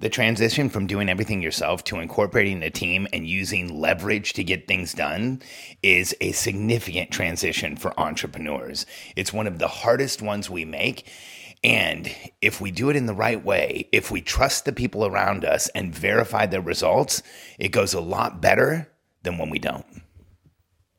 The transition from doing everything yourself to incorporating a team and using leverage to get things done is a significant transition for entrepreneurs. It's one of the hardest ones we make. And if we do it in the right way, if we trust the people around us and verify their results, it goes a lot better than when we don't.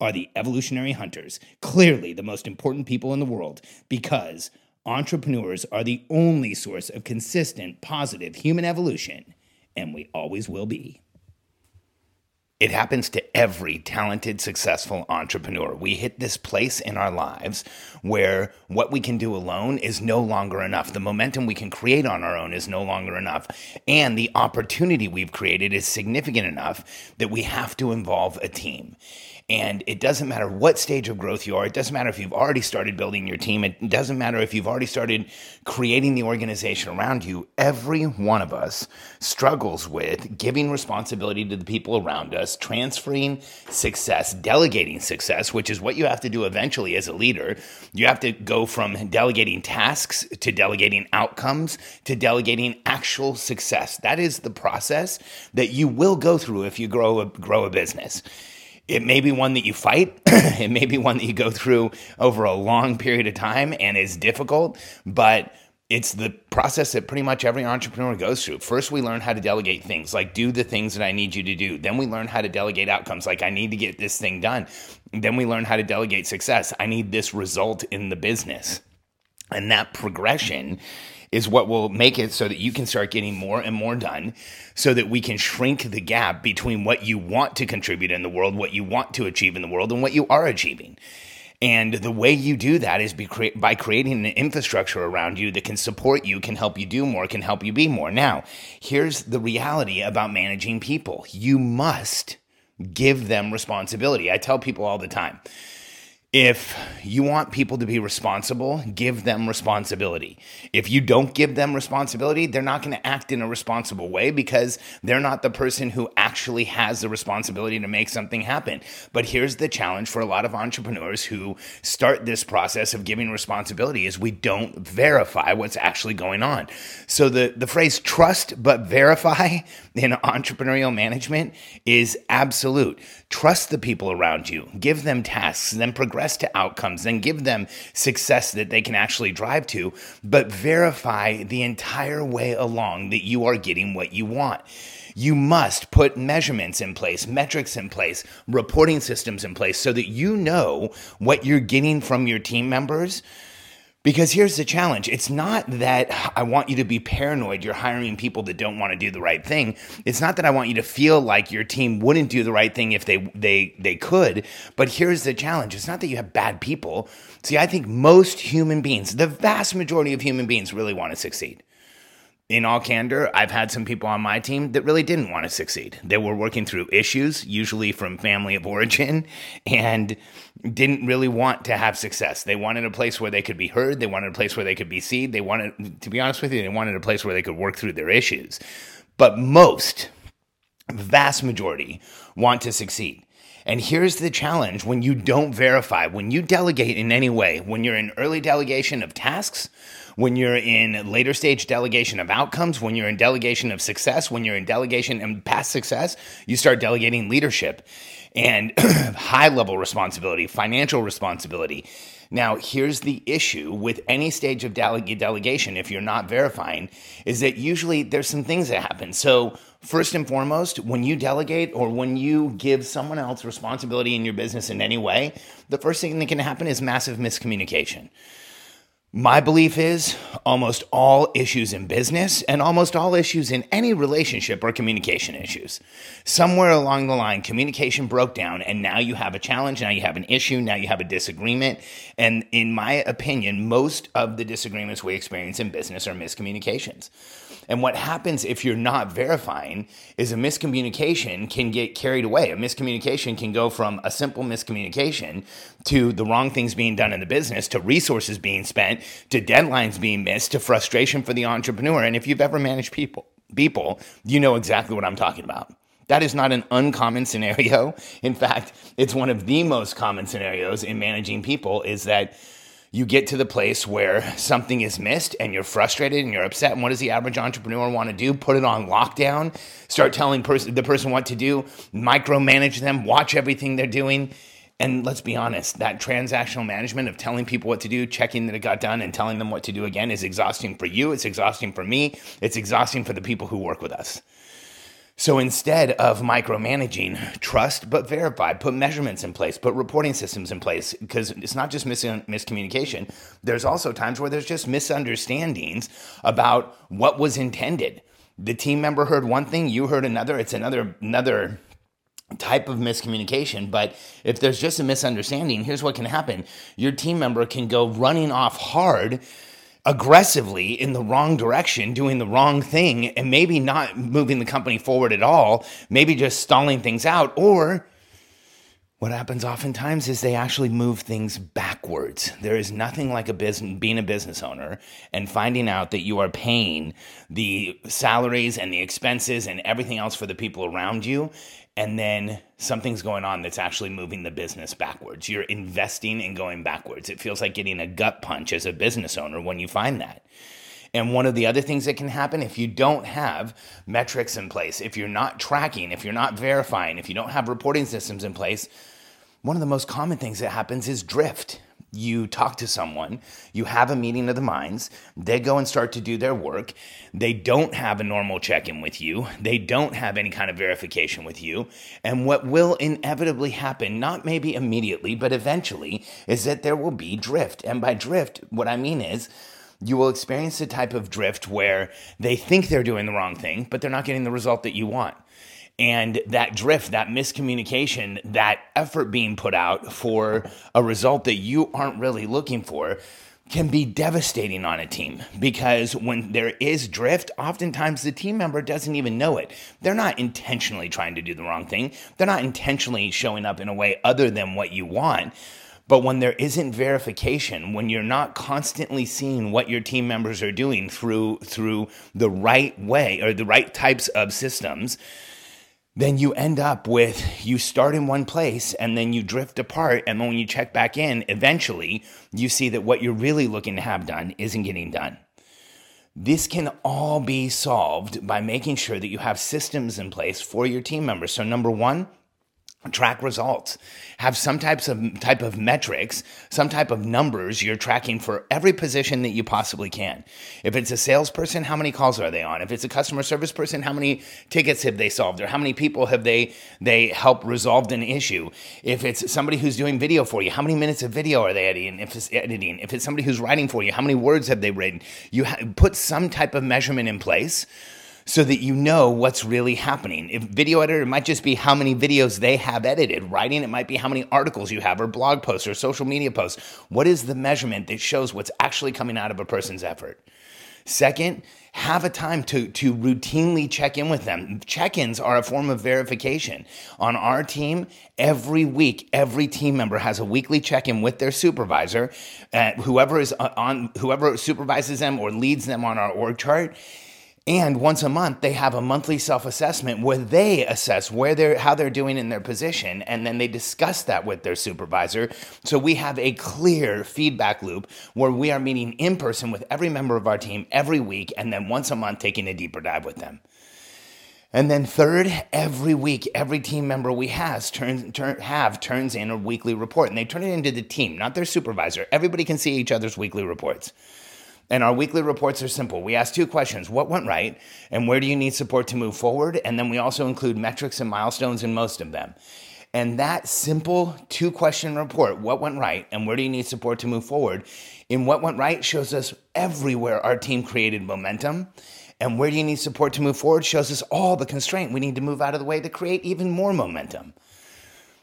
are the evolutionary hunters, clearly the most important people in the world, because entrepreneurs are the only source of consistent, positive human evolution, and we always will be. It happens to every talented, successful entrepreneur. We hit this place in our lives where what we can do alone is no longer enough. The momentum we can create on our own is no longer enough. And the opportunity we've created is significant enough that we have to involve a team. And it doesn't matter what stage of growth you are. It doesn't matter if you've already started building your team. It doesn't matter if you've already started creating the organization around you. Every one of us struggles with giving responsibility to the people around us, transferring success, delegating success, which is what you have to do eventually as a leader. You have to go from delegating tasks to delegating outcomes to delegating actual success. That is the process that you will go through if you grow a, grow a business. It may be one that you fight. it may be one that you go through over a long period of time and is difficult, but it's the process that pretty much every entrepreneur goes through. First, we learn how to delegate things, like do the things that I need you to do. Then we learn how to delegate outcomes, like I need to get this thing done. Then we learn how to delegate success. I need this result in the business. And that progression is what will make it so that you can start getting more and more done so that we can shrink the gap between what you want to contribute in the world, what you want to achieve in the world, and what you are achieving. And the way you do that is by creating an infrastructure around you that can support you, can help you do more, can help you be more. Now, here's the reality about managing people you must give them responsibility. I tell people all the time if you want people to be responsible, give them responsibility. If you don't give them responsibility, they're not going to act in a responsible way because they're not the person who actually has the responsibility to make something happen. But here's the challenge for a lot of entrepreneurs who start this process of giving responsibility is we don't verify what's actually going on. So the the phrase trust but verify in entrepreneurial management is absolute. Trust the people around you, give them tasks, then progress to outcomes, then give them success that they can actually drive to, but verify the entire way along that you are getting what you want. You must put measurements in place, metrics in place, reporting systems in place so that you know what you're getting from your team members because here's the challenge. It's not that I want you to be paranoid you're hiring people that don't want to do the right thing. It's not that I want you to feel like your team wouldn't do the right thing if they they they could. But here's the challenge. It's not that you have bad people. See, I think most human beings, the vast majority of human beings really want to succeed in all candor, I've had some people on my team that really didn't want to succeed. They were working through issues, usually from family of origin, and didn't really want to have success. They wanted a place where they could be heard. They wanted a place where they could be seen. They wanted, to be honest with you, they wanted a place where they could work through their issues. But most, vast majority, want to succeed. And here's the challenge. When you don't verify, when you delegate in any way, when you're in early delegation of tasks, when you're in later stage delegation of outcomes, when you're in delegation of success, when you're in delegation and past success, you start delegating leadership. And high level responsibility, financial responsibility, Now, here's the issue with any stage of dele- delegation, if you're not verifying, is that usually there's some things that happen. So, first and foremost, when you delegate or when you give someone else responsibility in your business in any way, the first thing that can happen is massive miscommunication. My belief is almost all issues in business and almost all issues in any relationship are communication issues. Somewhere along the line, communication broke down, and now you have a challenge, now you have an issue, now you have a disagreement. And in my opinion, most of the disagreements we experience in business are miscommunications. And what happens if you're not verifying is a miscommunication can get carried away. A miscommunication can go from a simple miscommunication to the wrong things being done in the business, to resources being spent, to deadlines being missed, to frustration for the entrepreneur. And if you've ever managed people, people, you know exactly what I'm talking about. That is not an uncommon scenario. In fact, it's one of the most common scenarios in managing people is that you get to the place where something is missed and you're frustrated and you're upset. And what does the average entrepreneur want to do? Put it on lockdown, start telling pers- the person what to do, micromanage them, watch everything they're doing. And let's be honest, that transactional management of telling people what to do, checking that it got done, and telling them what to do again is exhausting for you. It's exhausting for me. It's exhausting for the people who work with us. So instead of micromanaging, trust but verify, put measurements in place, put reporting systems in place, because it's not just mis- miscommunication. There's also times where there's just misunderstandings about what was intended. The team member heard one thing, you heard another. It's another another type of miscommunication. But if there's just a misunderstanding, here's what can happen: your team member can go running off hard aggressively in the wrong direction, doing the wrong thing, and maybe not moving the company forward at all, maybe just stalling things out, or what happens oftentimes is they actually move things backwards. There is nothing like a business, being a business owner and finding out that you are paying the salaries and the expenses and everything else for the people around you and then something's going on that's actually moving the business backwards. You're investing and going backwards. It feels like getting a gut punch as a business owner when you find that. And one of the other things that can happen if you don't have metrics in place, if you're not tracking, if you're not verifying, if you don't have reporting systems in place, one of the most common things that happens is drift you talk to someone, you have a meeting of the minds, they go and start to do their work. They don't have a normal check in with you, they don't have any kind of verification with you. And what will inevitably happen, not maybe immediately, but eventually, is that there will be drift. And by drift, what I mean is, you will experience a type of drift where they think they're doing the wrong thing, but they're not getting the result that you want and that drift, that miscommunication, that effort being put out for a result that you aren't really looking for can be devastating on a team because when there is drift, oftentimes the team member doesn't even know it. They're not intentionally trying to do the wrong thing, they're not intentionally showing up in a way other than what you want. But when there isn't verification, when you're not constantly seeing what your team members are doing through through the right way or the right types of systems, then you end up with you start in one place and then you drift apart. And then when you check back in, eventually you see that what you're really looking to have done isn't getting done. This can all be solved by making sure that you have systems in place for your team members. So, number one, track results have some types of type of metrics some type of numbers you're tracking for every position that you possibly can. If it's a salesperson how many calls are they on? If it's a customer service person how many tickets have they solved or how many people have they they helped resolved an issue? If it's somebody who's doing video for you how many minutes of video are they editing? If it's editing if it's somebody who's writing for you how many words have they written? You ha- put some type of measurement in place so that you know what's really happening. If video editor, it might just be how many videos they have edited. Writing, it might be how many articles you have, or blog posts, or social media posts. What is the measurement that shows what's actually coming out of a person's effort? Second, have a time to, to routinely check in with them. Check ins are a form of verification. On our team, every week, every team member has a weekly check in with their supervisor, uh, whoever is on, whoever supervises them or leads them on our org chart and once a month, they have a monthly self assessment where they assess where they're, how they're doing in their position, and then they discuss that with their supervisor. So we have a clear feedback loop where we are meeting in person with every member of our team every week, and then once a month taking a deeper dive with them. And then third, every week, every team member we has turns turn, have turns in a weekly report, and they turn it into the team, not their supervisor. Everybody can see each other's weekly reports. And our weekly reports are simple. We ask two questions what went right, and where do you need support to move forward? And then we also include metrics and milestones in most of them. And that simple two question report, what went right, and where do you need support to move forward, in what went right shows us everywhere our team created momentum and where do you need support to move forward shows us all the constraint we need to move out of the way to create even more momentum.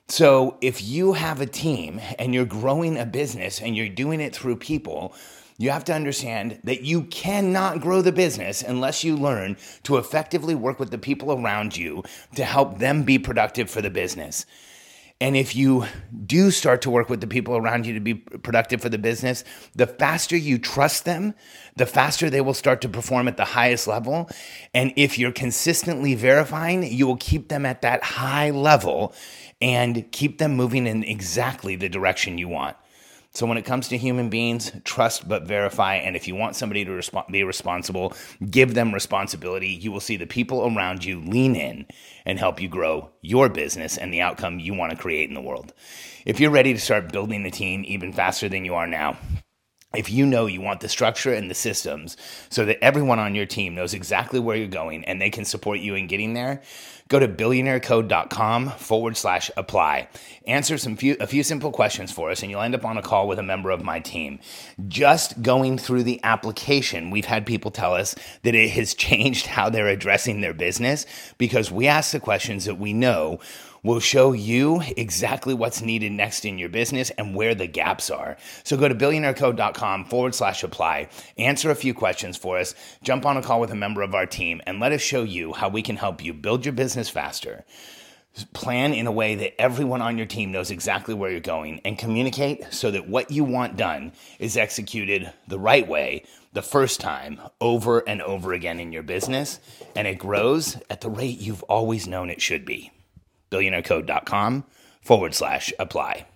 So, if you have a team and you're growing a business and you're doing it through people, you have to understand that you cannot grow the business unless you learn to effectively work with the people around you to help them be productive for the business. And if you do start to work with the people around you to be productive for the business, the faster you trust them, the faster they will start to perform at the highest level. And if you're consistently verifying, you will keep them at that high level and keep them moving in exactly the direction you want. So when it comes to human beings, trust but verify. And if you want somebody to resp- be responsible, give them responsibility. You will see the people around you lean in and help you grow your business and the outcome you want to create in the world. If you're ready to start building the team even faster than you are now, if you know you want the structure and the systems so that everyone on your team knows exactly where you're going and they can support you in getting there, go to billionairecode.com forward slash apply. Answer some few, a few simple questions for us, and you'll end up on a call with a member of my team. Just going through the application, we've had people tell us that it has changed how they're addressing their business because we ask the questions that we know will show you exactly what's needed next in your business and where the gaps are. So go to billionairecode.com forward slash apply, answer a few questions for us, jump on a call with a member of our team, and let us show you how we can help you build your business faster. Plan in a way that everyone on your team knows exactly where you're going and communicate so that what you want done is executed the right way the first time over and over again in your business and it grows at the rate you've always known it should be billionairecode.com forward slash apply.